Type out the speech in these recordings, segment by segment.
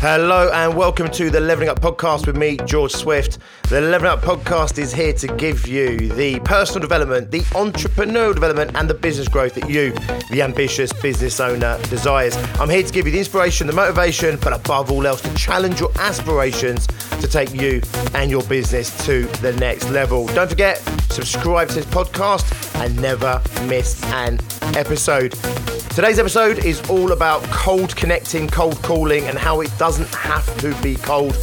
Hello and welcome to the Leveling Up Podcast with me, George Swift. The Leveling Up Podcast is here to give you the personal development, the entrepreneurial development, and the business growth that you, the ambitious business owner, desires. I'm here to give you the inspiration, the motivation, but above all else, to challenge your aspirations to take you and your business to the next level. Don't forget, subscribe to this podcast and never miss an episode. Today's episode is all about cold connecting, cold calling, and how it doesn't have to be cold.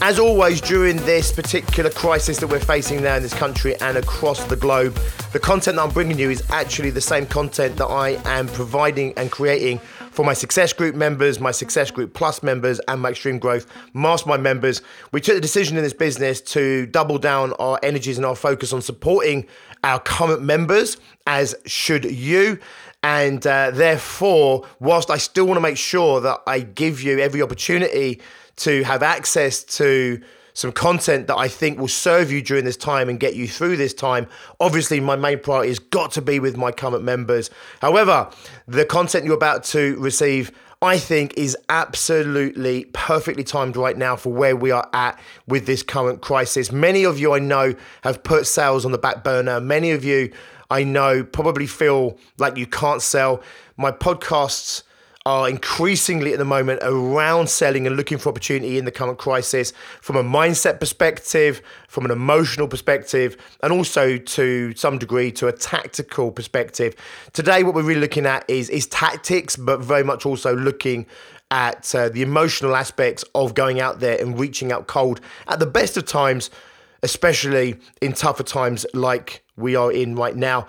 As always, during this particular crisis that we're facing now in this country and across the globe, the content that I'm bringing you is actually the same content that I am providing and creating for my Success Group members, my Success Group Plus members, and my Extreme Growth Mastermind members. We took the decision in this business to double down our energies and our focus on supporting our current members, as should you. And uh, therefore, whilst I still want to make sure that I give you every opportunity to have access to some content that I think will serve you during this time and get you through this time. Obviously, my main priority has got to be with my current members. However, the content you're about to receive, I think, is absolutely perfectly timed right now for where we are at with this current crisis. Many of you I know have put sales on the back burner. Many of you I know probably feel like you can't sell. My podcasts are increasingly at the moment around selling and looking for opportunity in the current crisis from a mindset perspective, from an emotional perspective, and also to some degree to a tactical perspective. Today, what we're really looking at is, is tactics, but very much also looking at uh, the emotional aspects of going out there and reaching out cold at the best of times, especially in tougher times like we are in right now.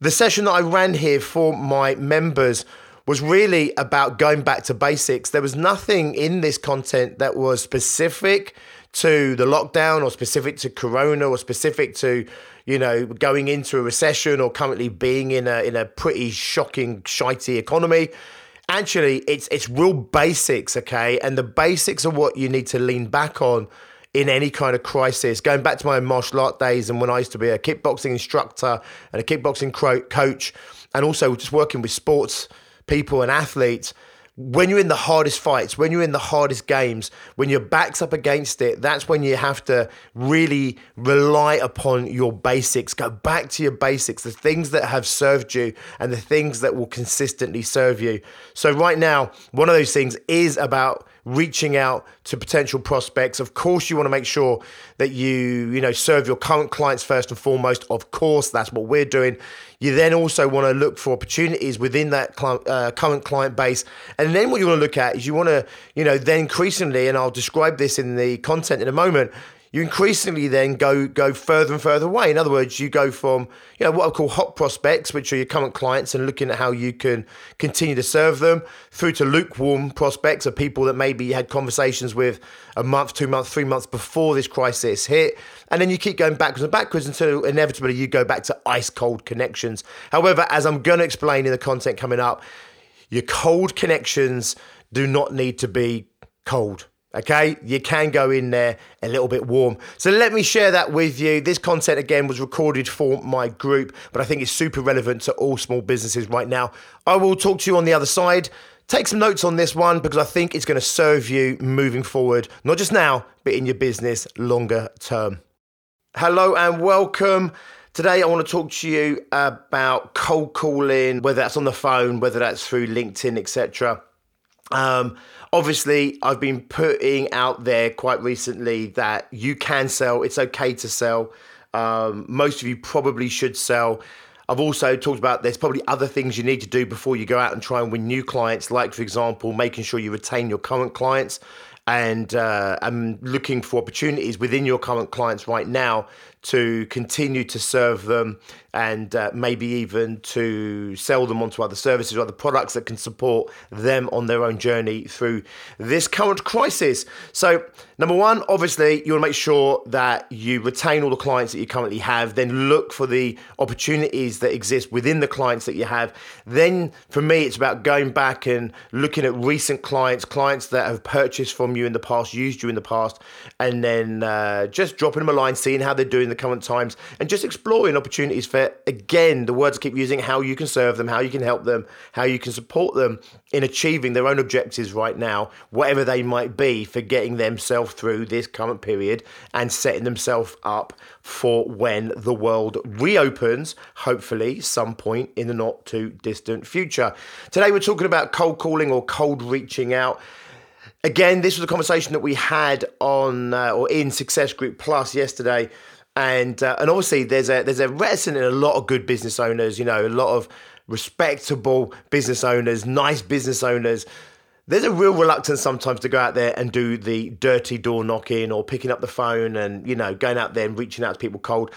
The session that I ran here for my members was really about going back to basics. There was nothing in this content that was specific to the lockdown or specific to corona or specific to you know going into a recession or currently being in a in a pretty shocking shitey economy actually it's it's real basics okay and the basics are what you need to lean back on in any kind of crisis. Going back to my martial art days and when I used to be a kickboxing instructor and a kickboxing coach, and also just working with sports people and athletes. When you're in the hardest fights, when you're in the hardest games, when your back's up against it, that's when you have to really rely upon your basics. Go back to your basics, the things that have served you and the things that will consistently serve you. So, right now, one of those things is about reaching out to potential prospects. Of course, you want to make sure that you, you know, serve your current clients first and foremost. Of course, that's what we're doing. You then also want to look for opportunities within that uh, current client base. And then what you want to look at is you want to, you know, then increasingly, and I'll describe this in the content in a moment, you increasingly then go go further and further away. In other words, you go from you know what I call hot prospects, which are your current clients, and looking at how you can continue to serve them, through to lukewarm prospects, of people that maybe you had conversations with a month, two months, three months before this crisis hit, and then you keep going backwards and backwards until inevitably you go back to ice cold connections. However, as I'm going to explain in the content coming up, your cold connections do not need to be cold Okay, you can go in there a little bit warm. So let me share that with you. This content again was recorded for my group, but I think it's super relevant to all small businesses right now. I will talk to you on the other side. Take some notes on this one because I think it's going to serve you moving forward, not just now, but in your business longer term. Hello and welcome. Today, I want to talk to you about cold calling, whether that's on the phone, whether that's through LinkedIn, etc. Um, obviously, I've been putting out there quite recently that you can sell. It's okay to sell. Um, most of you probably should sell. I've also talked about there's probably other things you need to do before you go out and try and win new clients, like, for example, making sure you retain your current clients and uh, I'm looking for opportunities within your current clients right now to continue to serve them and uh, maybe even to sell them onto other services or other products that can support them on their own journey through this current crisis. So, number one, obviously, you want to make sure that you retain all the clients that you currently have, then look for the opportunities that exist within the clients that you have. Then, for me, it's about going back and looking at recent clients, clients that have purchased from you in the past, used you in the past, and then uh, just dropping them a line, seeing how they're doing in the current times, and just exploring opportunities for again, the words I keep using, how you can serve them, how you can help them, how you can support them in achieving their own objectives right now, whatever they might be, for getting themselves through this current period and setting themselves up for when the world reopens, hopefully, some point in the not too distant future. Today, we're talking about cold calling or cold reaching out. Again, this was a conversation that we had on uh, or in Success Group Plus yesterday and uh, and obviously there's a there's a reticent in a lot of good business owners, you know, a lot of respectable business owners, nice business owners. There's a real reluctance sometimes to go out there and do the dirty door knocking or picking up the phone and you know going out there and reaching out to people cold.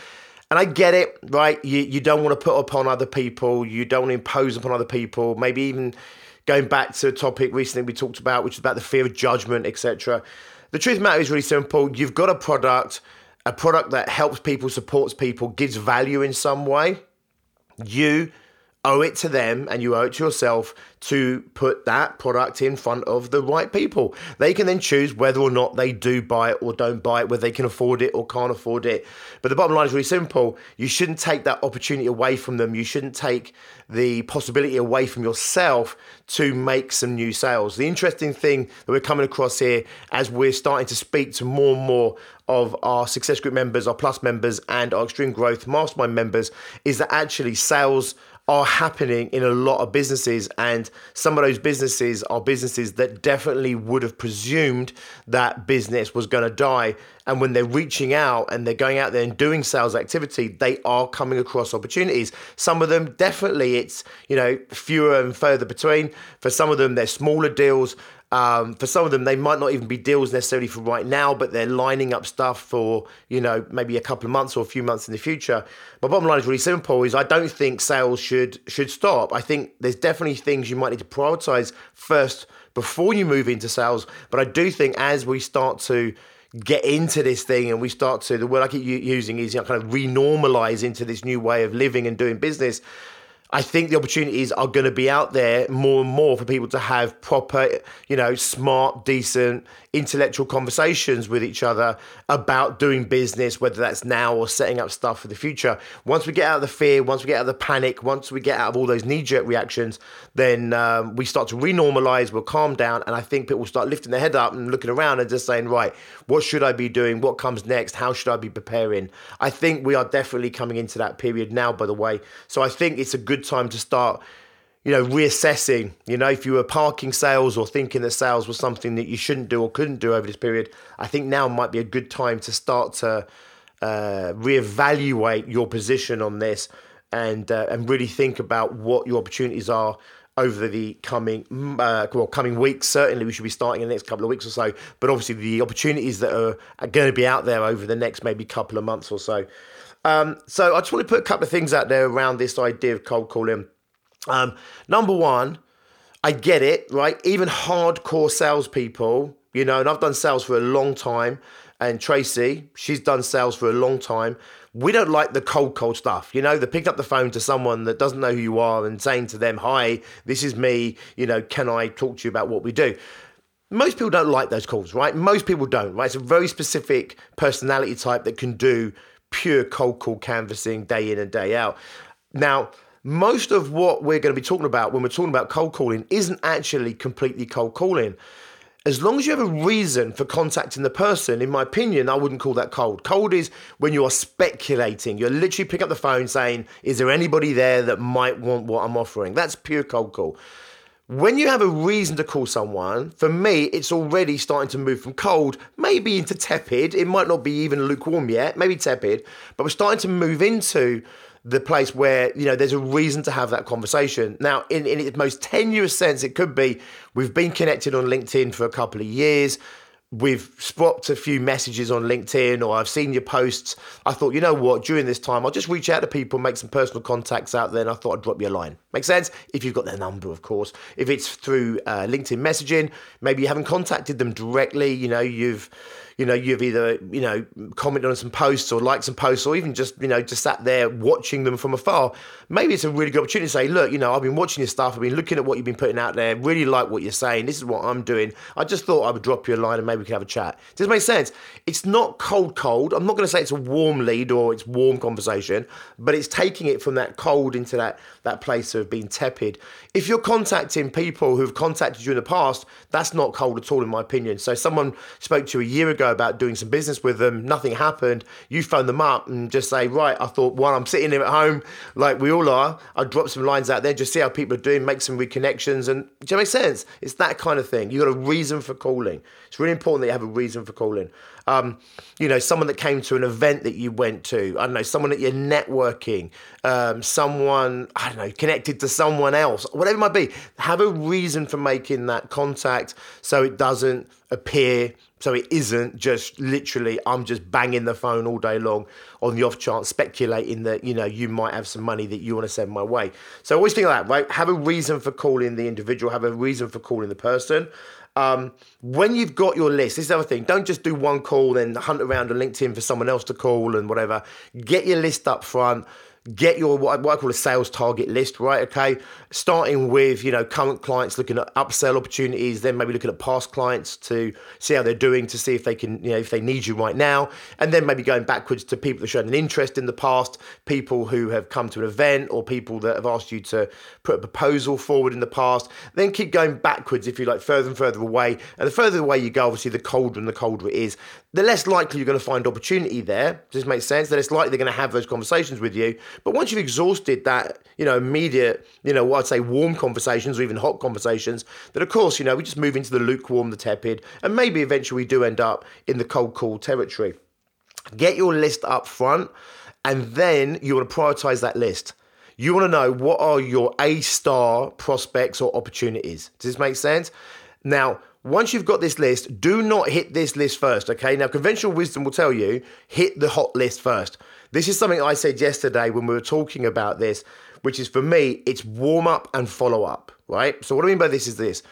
And I get it, right? You you don't want to put upon other people, you don't want to impose upon other people. Maybe even going back to a topic recently we talked about, which is about the fear of judgment, etc. The truth of the matter is really simple. You've got a product a product that helps people, supports people, gives value in some way, you owe it to them and you owe it to yourself to put that product in front of the right people. They can then choose whether or not they do buy it or don't buy it, whether they can afford it or can't afford it. But the bottom line is really simple. You shouldn't take that opportunity away from them. You shouldn't take the possibility away from yourself to make some new sales. The interesting thing that we're coming across here as we're starting to speak to more and more of our Success Group members, our Plus members, and our Extreme Growth Mastermind members is that actually sales are happening in a lot of businesses and some of those businesses are businesses that definitely would have presumed that business was going to die. And when they're reaching out and they're going out there and doing sales activity they are coming across opportunities. Some of them definitely it's you know fewer and further between. For some of them they're smaller deals um, for some of them, they might not even be deals necessarily for right now, but they're lining up stuff for you know maybe a couple of months or a few months in the future. My bottom line is really simple: is I don't think sales should should stop. I think there's definitely things you might need to prioritize first before you move into sales. But I do think as we start to get into this thing and we start to the word I keep using is you know, kind of renormalize into this new way of living and doing business I think the opportunities are going to be out there more and more for people to have proper, you know, smart, decent, intellectual conversations with each other about doing business, whether that's now or setting up stuff for the future. Once we get out of the fear, once we get out of the panic, once we get out of all those knee jerk reactions, then um, we start to renormalize, we'll calm down, and I think people start lifting their head up and looking around and just saying, right, what should I be doing? What comes next? How should I be preparing? I think we are definitely coming into that period now, by the way. So I think it's a good time to start you know, reassessing, you know, if you were parking sales or thinking that sales was something that you shouldn't do or couldn't do over this period, I think now might be a good time to start to uh, reevaluate your position on this and uh, and really think about what your opportunities are over the coming uh, well coming weeks. Certainly, we should be starting in the next couple of weeks or so. But obviously, the opportunities that are, are going to be out there over the next maybe couple of months or so. Um, so I just want to put a couple of things out there around this idea of cold calling. Um, number one, I get it, right? Even hardcore salespeople, you know, and I've done sales for a long time. And Tracy, she's done sales for a long time. We don't like the cold, cold stuff. You know, the picking up the phone to someone that doesn't know who you are and saying to them, Hi, this is me. You know, can I talk to you about what we do? Most people don't like those calls, right? Most people don't, right? It's a very specific personality type that can do pure cold call canvassing day in and day out. Now, most of what we're going to be talking about when we're talking about cold calling isn't actually completely cold calling. As long as you have a reason for contacting the person, in my opinion, I wouldn't call that cold. Cold is when you are speculating. You're literally picking up the phone saying, Is there anybody there that might want what I'm offering? That's pure cold call. When you have a reason to call someone, for me, it's already starting to move from cold, maybe into tepid. It might not be even lukewarm yet, maybe tepid, but we're starting to move into the place where you know there's a reason to have that conversation. Now, in, in its most tenuous sense, it could be we've been connected on LinkedIn for a couple of years. We've swapped a few messages on LinkedIn or I've seen your posts. I thought, you know what, during this time, I'll just reach out to people, make some personal contacts out there, and I thought I'd drop you a line. Makes sense? If you've got their number, of course. If it's through uh, LinkedIn messaging, maybe you haven't contacted them directly, you know, you've you know, you've either, you know, commented on some posts or liked some posts or even just, you know, just sat there watching them from afar. Maybe it's a really good opportunity to say, look, you know, I've been watching your stuff, I've been looking at what you've been putting out there, really like what you're saying, this is what I'm doing. I just thought I would drop you a line and maybe we could have a chat. Does make sense? It's not cold, cold. I'm not going to say it's a warm lead or it's warm conversation, but it's taking it from that cold into that, that place of being tepid. If you're contacting people who've contacted you in the past, that's not cold at all, in my opinion. So someone spoke to you a year ago about doing some business with them, nothing happened. You phone them up and just say, right, I thought while I'm sitting here at home, like we all are, I'd drop some lines out there, just see how people are doing, make some reconnections. And do you make sense? It's that kind of thing. You've got a reason for calling. It's really important that you have a reason for calling. Um, you know, someone that came to an event that you went to, I don't know, someone that you're networking, um, someone, I don't know, connected to someone else, whatever it might be. Have a reason for making that contact so it doesn't appear so it isn't just literally I'm just banging the phone all day long on the off chance speculating that you know you might have some money that you want to send my way. So always think of that, right? Have a reason for calling the individual, have a reason for calling the person. Um, when you've got your list, this is the other thing. Don't just do one call, then hunt around on LinkedIn for someone else to call and whatever. Get your list up front get your what I call a sales target list, right? Okay, starting with you know current clients, looking at upsell opportunities, then maybe looking at past clients to see how they're doing, to see if they can you know if they need you right now, and then maybe going backwards to people that showed an interest in the past, people who have come to an event, or people that have asked you to put a proposal forward in the past. Then keep going backwards if you like, further and further away, and the further away you go, obviously the colder and the colder it is. The less likely you're going to find opportunity there. Does this make sense? The less likely they're going to have those conversations with you. But once you've exhausted that, you know, immediate, you know, what I'd say warm conversations or even hot conversations, then of course, you know, we just move into the lukewarm, the tepid, and maybe eventually we do end up in the cold, cool territory. Get your list up front, and then you want to prioritize that list. You want to know what are your A star prospects or opportunities. Does this make sense? Now, once you've got this list, do not hit this list first, okay? Now, conventional wisdom will tell you hit the hot list first. This is something I said yesterday when we were talking about this, which is for me, it's warm up and follow up, right? So, what I mean by this is this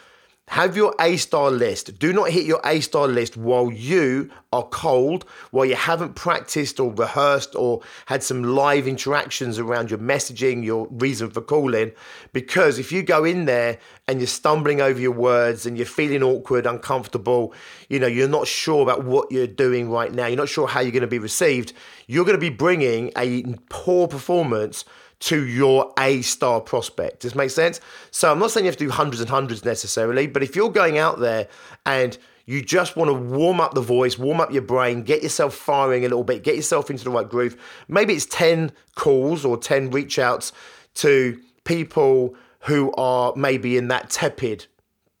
have your A star list. Do not hit your A star list while you are cold, while you haven't practiced or rehearsed or had some live interactions around your messaging, your reason for calling. Because if you go in there and you're stumbling over your words and you're feeling awkward, uncomfortable, you know, you're not sure about what you're doing right now, you're not sure how you're going to be received, you're going to be bringing a poor performance to your A star prospect. Does make sense? So I'm not saying you have to do hundreds and hundreds necessarily, but if you're going out there and you just want to warm up the voice, warm up your brain, get yourself firing a little bit, get yourself into the right groove. Maybe it's 10 calls or 10 reach outs to people who are maybe in that tepid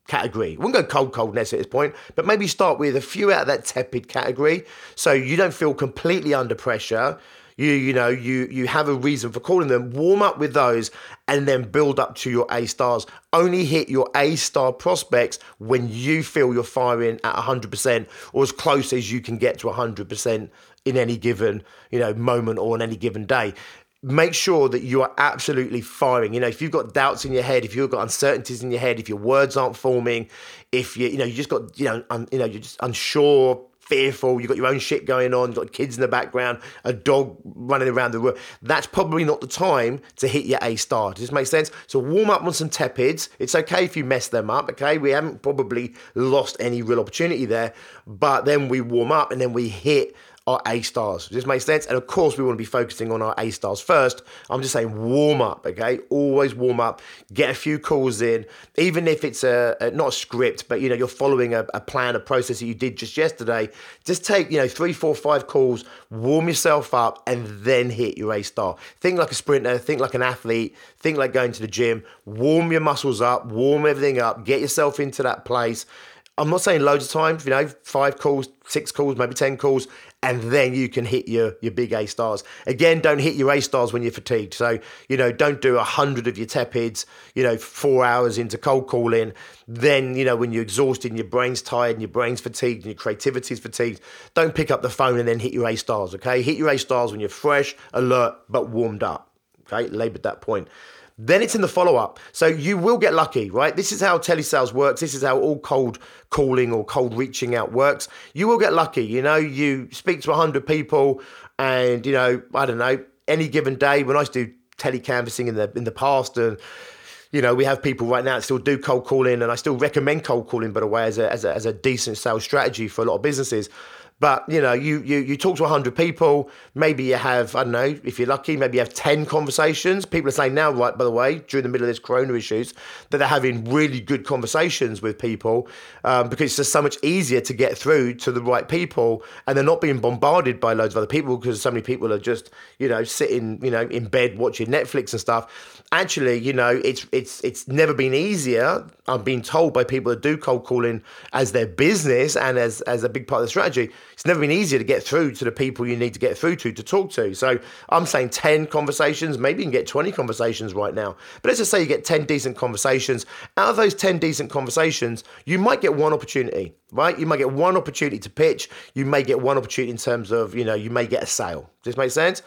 category. We wouldn't go cold coldness at this point, but maybe start with a few out of that tepid category so you don't feel completely under pressure you you know you you have a reason for calling them. Warm up with those and then build up to your a stars. Only hit your a star prospects when you feel you're firing at 100% or as close as you can get to 100% in any given you know moment or on any given day. Make sure that you are absolutely firing. You know, if you've got doubts in your head, if you've got uncertainties in your head, if your words aren't forming, if you, you know, you just got, you know, un, you know, you're just unsure, fearful, you've got your own shit going on, you've got kids in the background, a dog running around the room, that's probably not the time to hit your A star. Does this make sense? So warm up on some tepids. It's okay if you mess them up, okay? We haven't probably lost any real opportunity there, but then we warm up and then we hit our A stars. Does this make sense? And of course, we want to be focusing on our A stars first. I'm just saying warm up, okay? Always warm up. Get a few calls in, even if it's a, a not a script, but you know you're following a, a, plan, a process that you did just yesterday. Just take you know three, four, five calls, warm yourself up, and then hit your A star. Think like a sprinter. Think like an athlete. Think like going to the gym. Warm your muscles up. Warm everything up. Get yourself into that place. I'm not saying loads of times, you know, five calls, six calls, maybe 10 calls, and then you can hit your your big A stars. Again, don't hit your A stars when you're fatigued. So you know, don't do a hundred of your tepids. You know, four hours into cold calling. Then you know when you're exhausted, and your brain's tired, and your brain's fatigued, and your creativity's fatigued. Don't pick up the phone and then hit your A stars. Okay, hit your A stars when you're fresh, alert, but warmed up. Okay, laboured that point. Then it's in the follow up. So you will get lucky, right? This is how telesales works. This is how all cold calling or cold reaching out works. You will get lucky. You know, you speak to 100 people, and, you know, I don't know, any given day, when I used to do telecanvassing in the, in the past, and you know, we have people right now that still do cold calling, and I still recommend cold calling, by the way, as a, as a, as a decent sales strategy for a lot of businesses. But you know, you you you talk to 100 people. Maybe you have I don't know if you're lucky. Maybe you have 10 conversations. People are saying now, right? By the way, during the middle of this Corona issues, that they're having really good conversations with people um, because it's just so much easier to get through to the right people, and they're not being bombarded by loads of other people because so many people are just you know sitting you know in bed watching Netflix and stuff. Actually, you know, it's it's it's never been easier. I'm being told by people that do cold calling as their business and as as a big part of the strategy it's never been easier to get through to the people you need to get through to to talk to. So I'm saying 10 conversations, maybe you can get 20 conversations right now. But let's just say you get 10 decent conversations. Out of those 10 decent conversations, you might get one opportunity, right? You might get one opportunity to pitch. You may get one opportunity in terms of, you know, you may get a sale. Does this make sense?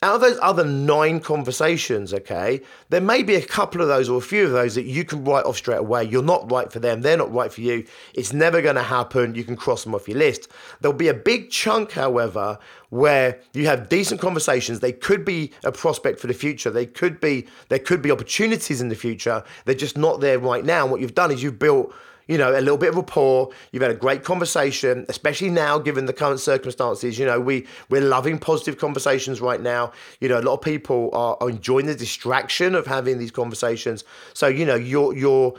Out of those other nine conversations, okay, there may be a couple of those or a few of those that you can write off straight away. You're not right for them, they're not right for you. It's never going to happen. You can cross them off your list. There'll be a big chunk, however, where you have decent conversations. They could be a prospect for the future. They could be there could be opportunities in the future. They're just not there right now. What you've done is you've built you know, a little bit of rapport. You've had a great conversation, especially now, given the current circumstances. You know, we we're loving positive conversations right now. You know, a lot of people are, are enjoying the distraction of having these conversations. So, you know, you're you're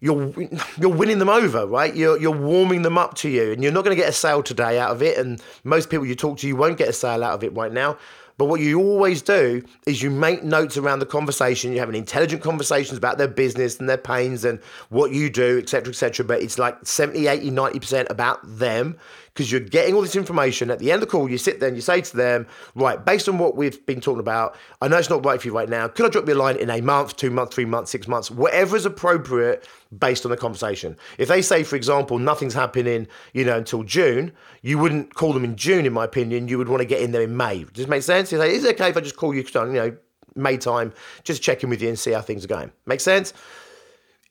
you're you're winning them over, right? You're you're warming them up to you, and you're not going to get a sale today out of it. And most people you talk to, you won't get a sale out of it right now. But what you always do is you make notes around the conversation. You have an intelligent conversations about their business and their pains and what you do, etc., etc. But it's like 70, 80, 90% about them because you're getting all this information. At the end of the call, you sit there and you say to them, right, based on what we've been talking about, I know it's not right for you right now. Could I drop you a line in a month, two months, three months, six months, whatever is appropriate based on the conversation? If they say, for example, nothing's happening, you know, until June, you wouldn't call them in June, in my opinion. You would want to get in there in May. Does this make sense? You say, is it okay if I just call you, you know, May time, just check in with you and see how things are going? Make sense?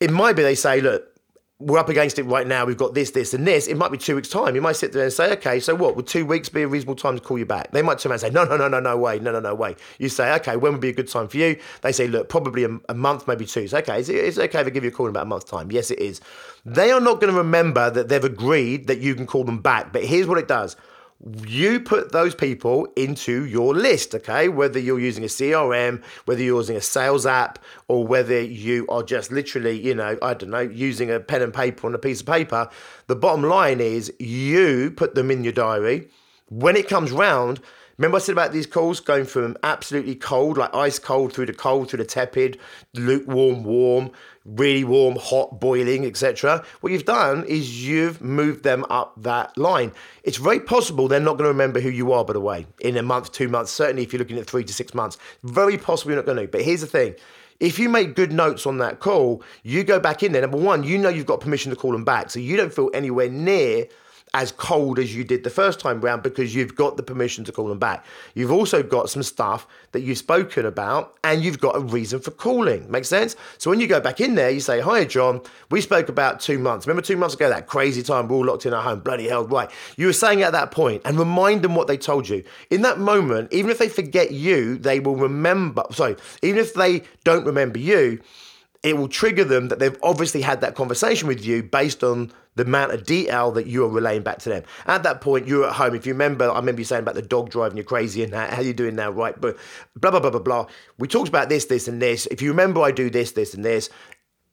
It might be they say, look, we're up against it right now. We've got this, this, and this. It might be two weeks' time. You might sit there and say, okay, so what? Would two weeks be a reasonable time to call you back? They might turn around and say, no, no, no, no, no way, no, no, no way. You say, okay, when would be a good time for you? They say, look, probably a, a month, maybe two. So, okay, is it, is it okay if I give you a call in about a month's time? Yes, it is. They are not going to remember that they've agreed that you can call them back. But here's what it does you put those people into your list, okay? Whether you're using a CRM, whether you're using a sales app, or whether you are just literally, you know, I don't know, using a pen and paper on a piece of paper, the bottom line is you put them in your diary. When it comes round, Remember I said about these calls going from absolutely cold, like ice cold, through the cold, through the tepid, lukewarm, warm, really warm, hot, boiling, etc. What you've done is you've moved them up that line. It's very possible they're not going to remember who you are, by the way, in a month, two months, certainly if you're looking at three to six months. Very possible you're not going to. But here's the thing. If you make good notes on that call, you go back in there. Number one, you know you've got permission to call them back. So you don't feel anywhere near as cold as you did the first time round because you've got the permission to call them back. You've also got some stuff that you've spoken about and you've got a reason for calling. Make sense? So when you go back in there, you say, Hi, John, we spoke about two months. Remember two months ago, that crazy time we're all locked in our home? Bloody hell, right. You were saying at that point and remind them what they told you. In that moment, even if they forget you, they will remember. Sorry, even if they don't remember you, it will trigger them that they've obviously had that conversation with you based on the amount of detail that you are relaying back to them. At that point, you're at home. If you remember, I remember you saying about the dog driving you crazy and how, how you doing now, right? But blah, blah, blah, blah, blah. We talked about this, this, and this. If you remember, I do this, this, and this.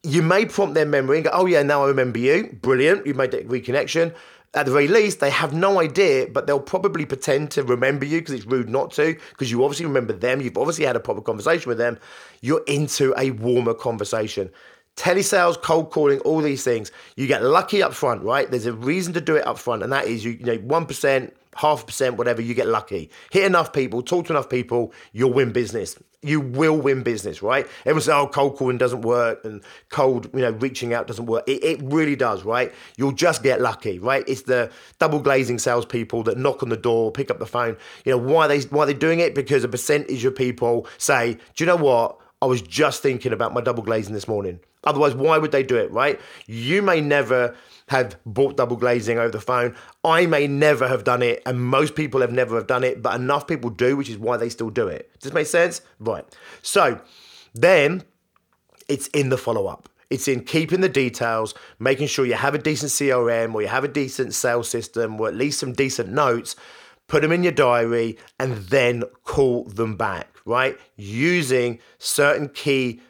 You may prompt their memory and go, oh, yeah, now I remember you. Brilliant. You made that reconnection at the very least, they have no idea, but they'll probably pretend to remember you because it's rude not to, because you obviously remember them. You've obviously had a proper conversation with them. You're into a warmer conversation. Telesales, cold calling, all these things. You get lucky up front, right? There's a reason to do it up front, and that is you, you know, 1%, half percent, whatever, you get lucky. Hit enough people, talk to enough people, you'll win business. You will win business, right? Everyone says, oh, cold calling doesn't work and cold, you know, reaching out doesn't work. It, it really does, right? You'll just get lucky, right? It's the double glazing salespeople that knock on the door, pick up the phone. You know, why they why are they doing it? Because a percentage of people say, do you know what? I was just thinking about my double glazing this morning. Otherwise, why would they do it, right? You may never have bought double glazing over the phone. I may never have done it, and most people have never have done it, but enough people do, which is why they still do it. Does this make sense? Right. So then it's in the follow up. It's in keeping the details, making sure you have a decent CRM or you have a decent sales system or at least some decent notes. Put them in your diary and then call them back, right? Using certain key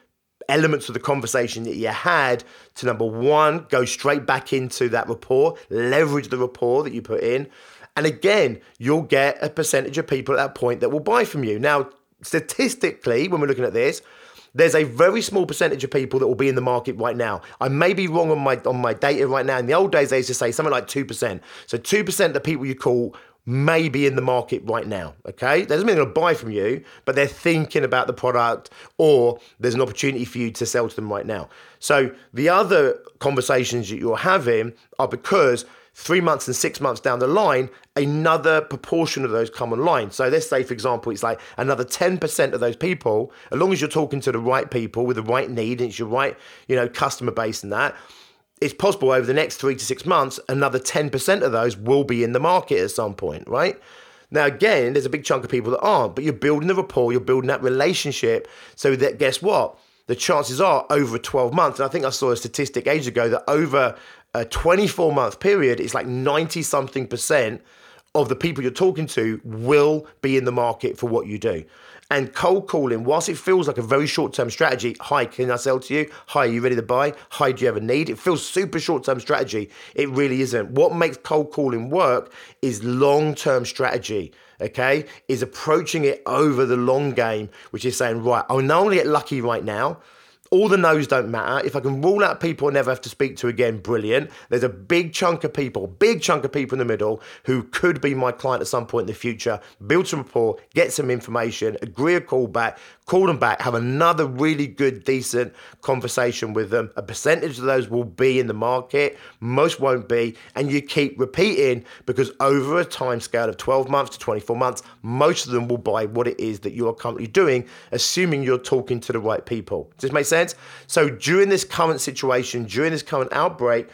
elements of the conversation that you had to number one, go straight back into that rapport, leverage the rapport that you put in. And again, you'll get a percentage of people at that point that will buy from you. Now, statistically, when we're looking at this, there's a very small percentage of people that will be in the market right now. I may be wrong on my on my data right now. In the old days, they used to say something like two percent. So two percent of the people you call may be in the market right now. Okay, that doesn't mean they're going to buy from you, but they're thinking about the product, or there's an opportunity for you to sell to them right now. So the other conversations that you're having are because three months and six months down the line, another proportion of those come online. So let's say, for example, it's like another 10% of those people, as long as you're talking to the right people with the right need and it's your right, you know, customer base and that, it's possible over the next three to six months, another 10% of those will be in the market at some point, right? Now, again, there's a big chunk of people that aren't, but you're building the rapport, you're building that relationship so that guess what? The chances are over 12 months, and I think I saw a statistic ages ago that over a 24 month period, it's like 90 something percent of the people you're talking to will be in the market for what you do. And cold calling, whilst it feels like a very short term strategy, hi, can I sell to you? Hi, are you ready to buy? Hi, do you have a need? It feels super short term strategy. It really isn't. What makes cold calling work is long term strategy, okay? Is approaching it over the long game, which is saying, right, I'm not only get lucky right now, all the no's don't matter. If I can rule out people I never have to speak to again, brilliant. There's a big chunk of people, big chunk of people in the middle who could be my client at some point in the future. Build some rapport, get some information, agree a call back, call them back, have another really good, decent conversation with them. A percentage of those will be in the market, most won't be, and you keep repeating because over a time scale of 12 months to 24 months, most of them will buy what it is that you are currently doing, assuming you're talking to the right people. Does this make sense? Sense? So during this current situation, during this current outbreak,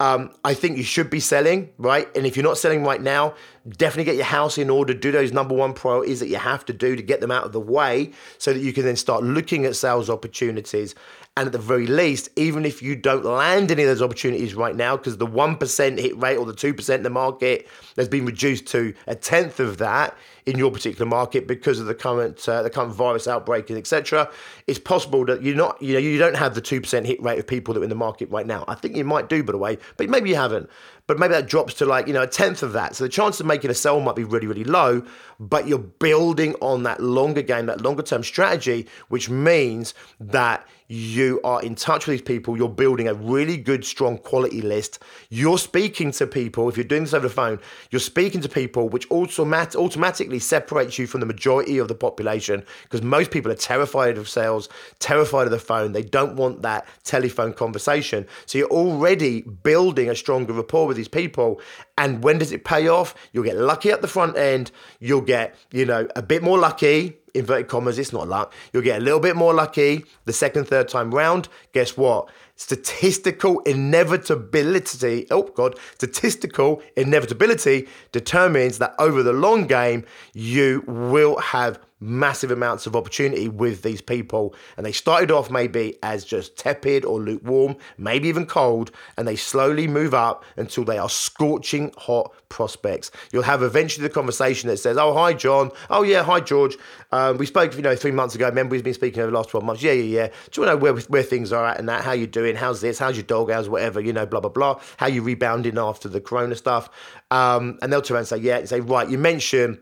um, I think you should be selling, right? And if you're not selling right now, definitely get your house in order. Do those number one priorities that you have to do to get them out of the way so that you can then start looking at sales opportunities. And at the very least, even if you don't land any of those opportunities right now, because the 1% hit rate or the 2% in the market has been reduced to a tenth of that, in your particular market because of the current uh, the current virus outbreak, and etc. It's possible that you're not you know you don't have the two percent hit rate of people that are in the market right now. I think you might do, by the way, but maybe you haven't. But maybe that drops to like you know a tenth of that. So the chance of making a sell might be really really low. But you're building on that longer game, that longer term strategy, which means that you are in touch with these people, you're building a really good, strong quality list. You're speaking to people, if you're doing this over the phone, you're speaking to people, which automat- automatically separates you from the majority of the population because most people are terrified of sales, terrified of the phone. They don't want that telephone conversation. So you're already building a stronger rapport with these people. And when does it pay off? You'll get lucky at the front end, you'll get, you know, a bit more lucky inverted commas, it's not luck. You'll get a little bit more lucky the second, third time round. Guess what? Statistical inevitability, oh God, statistical inevitability determines that over the long game, you will have massive amounts of opportunity with these people. And they started off maybe as just tepid or lukewarm, maybe even cold, and they slowly move up until they are scorching hot prospects. You'll have eventually the conversation that says, Oh, hi, John. Oh, yeah, hi, George. Um, we spoke, you know, three months ago. Remember, we've been speaking over the last 12 months. Yeah, yeah, yeah. Do you want to know where, where things are at and that? How you doing? How's this? How's your dog? How's whatever? You know, blah, blah, blah. How you rebounding after the corona stuff? Um, and they'll turn around and say, Yeah, and say, Right, you mentioned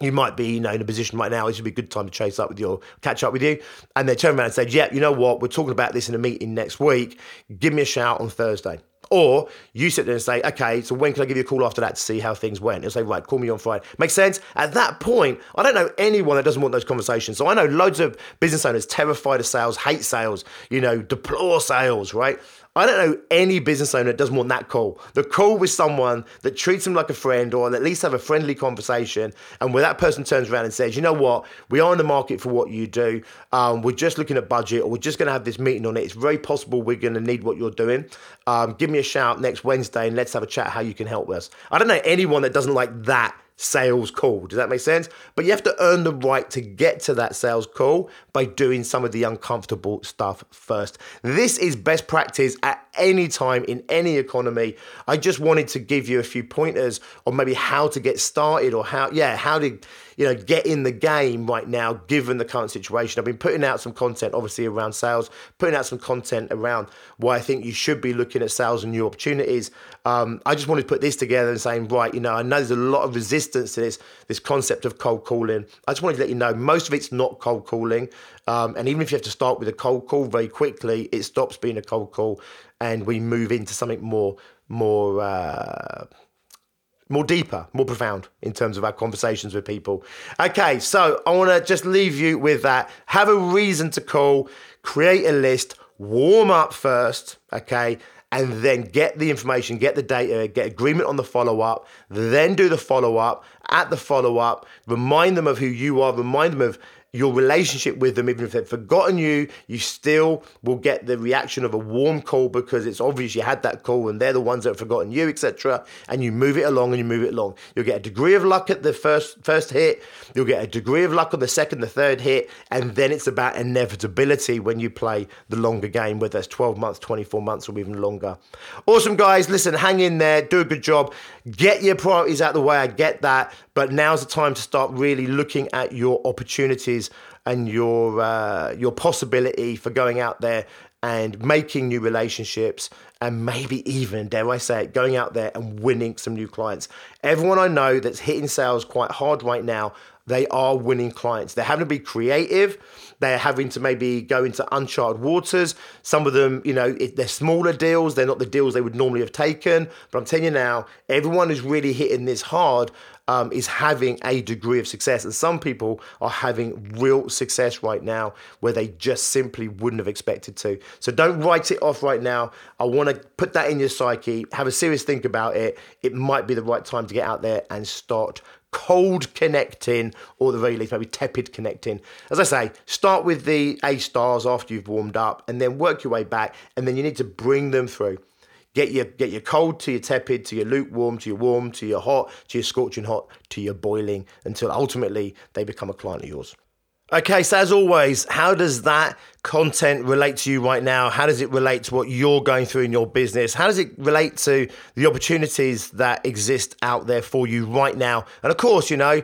you might be, you know, in a position right now. This would be a good time to chase up with your catch up with you. And they turn around and say, "Yeah, you know what? We're talking about this in a meeting next week. Give me a shout on Thursday." Or you sit there and say, okay, so when can I give you a call after that to see how things went? And say, right, call me on Friday. Makes sense? At that point, I don't know anyone that doesn't want those conversations. So I know loads of business owners terrified of sales, hate sales, you know, deplore sales, right? I don't know any business owner that doesn't want that call. The call with someone that treats them like a friend or at least have a friendly conversation. And where that person turns around and says, you know what, we are in the market for what you do. Um, we're just looking at budget or we're just going to have this meeting on it. It's very possible we're going to need what you're doing. Um, give me a shout next Wednesday and let's have a chat how you can help us. I don't know anyone that doesn't like that sales call. Does that make sense? But you have to earn the right to get to that sales call by doing some of the uncomfortable stuff first. This is best practice at any time in any economy. I just wanted to give you a few pointers on maybe how to get started or how, yeah, how to you know, get in the game right now, given the current situation. I've been putting out some content, obviously, around sales, putting out some content around why I think you should be looking at sales and new opportunities. Um, I just wanted to put this together and saying, right, you know, I know there's a lot of resistance to this, this concept of cold calling. I just wanted to let you know most of it's not cold calling. Um, and even if you have to start with a cold call very quickly, it stops being a cold call and we move into something more, more, uh, more deeper, more profound in terms of our conversations with people. Okay, so I want to just leave you with that. Have a reason to call, create a list, warm up first, okay, and then get the information, get the data, get agreement on the follow up, then do the follow up. At the follow up, remind them of who you are, remind them of your relationship with them, even if they've forgotten you, you still will get the reaction of a warm call because it's obvious you had that call and they're the ones that have forgotten you, etc. And you move it along and you move it along. You'll get a degree of luck at the first first hit, you'll get a degree of luck on the second, the third hit, and then it's about inevitability when you play the longer game, whether it's 12 months, 24 months, or even longer. Awesome, guys. Listen, hang in there, do a good job, get your priorities out the way. I get that, but now's the time to start really looking at your opportunities and your uh, your possibility for going out there and making new relationships and maybe even dare I say it going out there and winning some new clients. Everyone I know that's hitting sales quite hard right now, they are winning clients. They're having to be creative. They're having to maybe go into uncharted waters. Some of them, you know, they're smaller deals. They're not the deals they would normally have taken. But I'm telling you now, everyone who's really hitting this hard um, is having a degree of success. And some people are having real success right now where they just simply wouldn't have expected to. So don't write it off right now. I want to put that in your psyche, have a serious think about it. It might be the right time to get out there and start cold connecting, or the very least, maybe tepid connecting. As I say, start with the A stars after you've warmed up and then work your way back, and then you need to bring them through. Get your get your cold to your tepid to your lukewarm to your warm to your hot to your scorching hot to your boiling until ultimately they become a client of yours. Okay, so as always, how does that content relate to you right now? How does it relate to what you're going through in your business? How does it relate to the opportunities that exist out there for you right now? And of course, you know,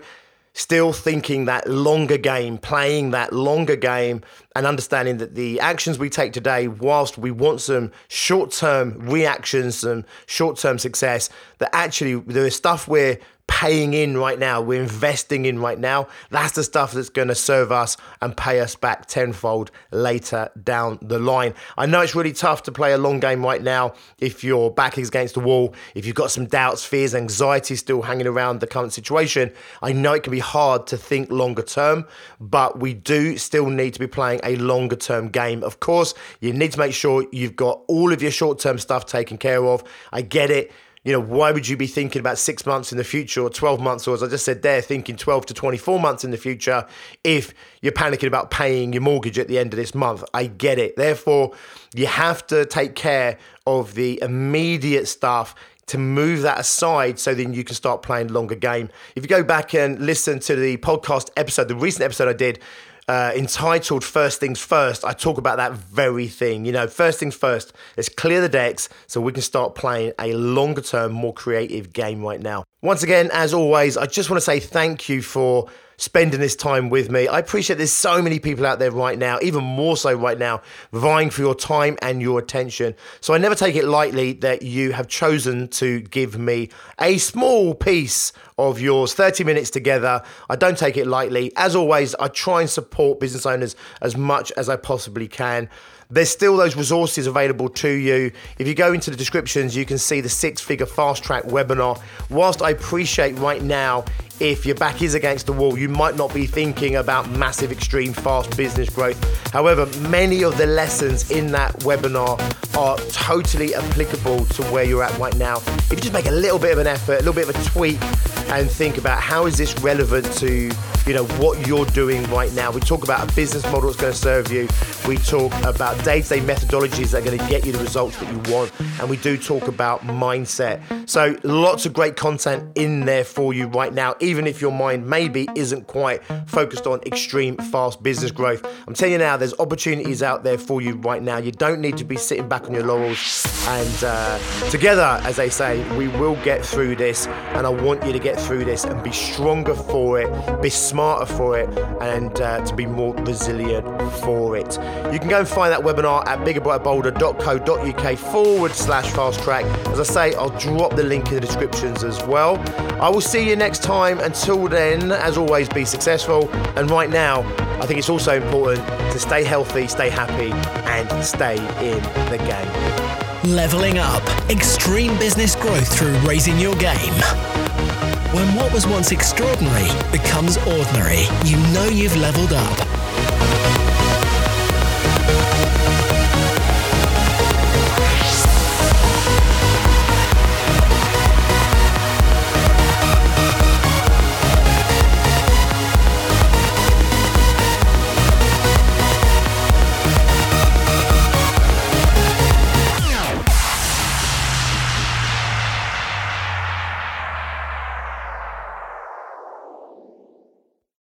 still thinking that longer game, playing that longer game, and understanding that the actions we take today, whilst we want some short term reactions, some short term success, that actually there is stuff we're paying in right now, we're investing in right now. That's the stuff that's going to serve us and pay us back tenfold later down the line. I know it's really tough to play a long game right now if your back is against the wall, if you've got some doubts, fears, anxiety still hanging around the current situation. I know it can be hard to think longer term, but we do still need to be playing a longer term game. Of course, you need to make sure you've got all of your short term stuff taken care of. I get it you know, why would you be thinking about six months in the future or 12 months, or as I just said there, thinking 12 to 24 months in the future if you're panicking about paying your mortgage at the end of this month? I get it. Therefore, you have to take care of the immediate stuff to move that aside so then you can start playing longer game. If you go back and listen to the podcast episode, the recent episode I did, uh, entitled First Things First, I talk about that very thing. You know, first things first, let's clear the decks so we can start playing a longer term, more creative game right now. Once again, as always, I just want to say thank you for spending this time with me. I appreciate there's so many people out there right now, even more so right now, vying for your time and your attention. So I never take it lightly that you have chosen to give me a small piece of yours, 30 minutes together. I don't take it lightly. As always, I try and support business owners as much as I possibly can. There's still those resources available to you. If you go into the descriptions, you can see the six figure fast track webinar. Whilst I appreciate right now if your back is against the wall, you might not be thinking about massive, extreme, fast business growth. However, many of the lessons in that webinar are totally applicable to where you're at right now. If you just make a little bit of an effort, a little bit of a tweak, and think about how is this relevant to you know what you're doing right now. We talk about a business model that's going to serve you. We talk about day-to-day methodologies that are going to get you the results that you want, and we do talk about mindset. So lots of great content in there for you right now, even if your mind maybe isn't quite focused on extreme fast business growth. I'm telling you now, there's opportunities out there for you right now. You don't need to be sitting back on your laurels, and uh, together, as they say, we will get through this. And I want you to get through this and be stronger for it, be smarter for it, and uh, to be more resilient for it. You can go and find that webinar at biggerbrightbolder.co.uk forward slash fast track. As I say, I'll drop the link in the descriptions as well. I will see you next time. Until then, as always, be successful. And right now, I think it's also important to stay healthy, stay happy, and stay in the game. Leveling up. Extreme business growth through raising your game. When what was once extraordinary becomes ordinary, you know you've leveled up.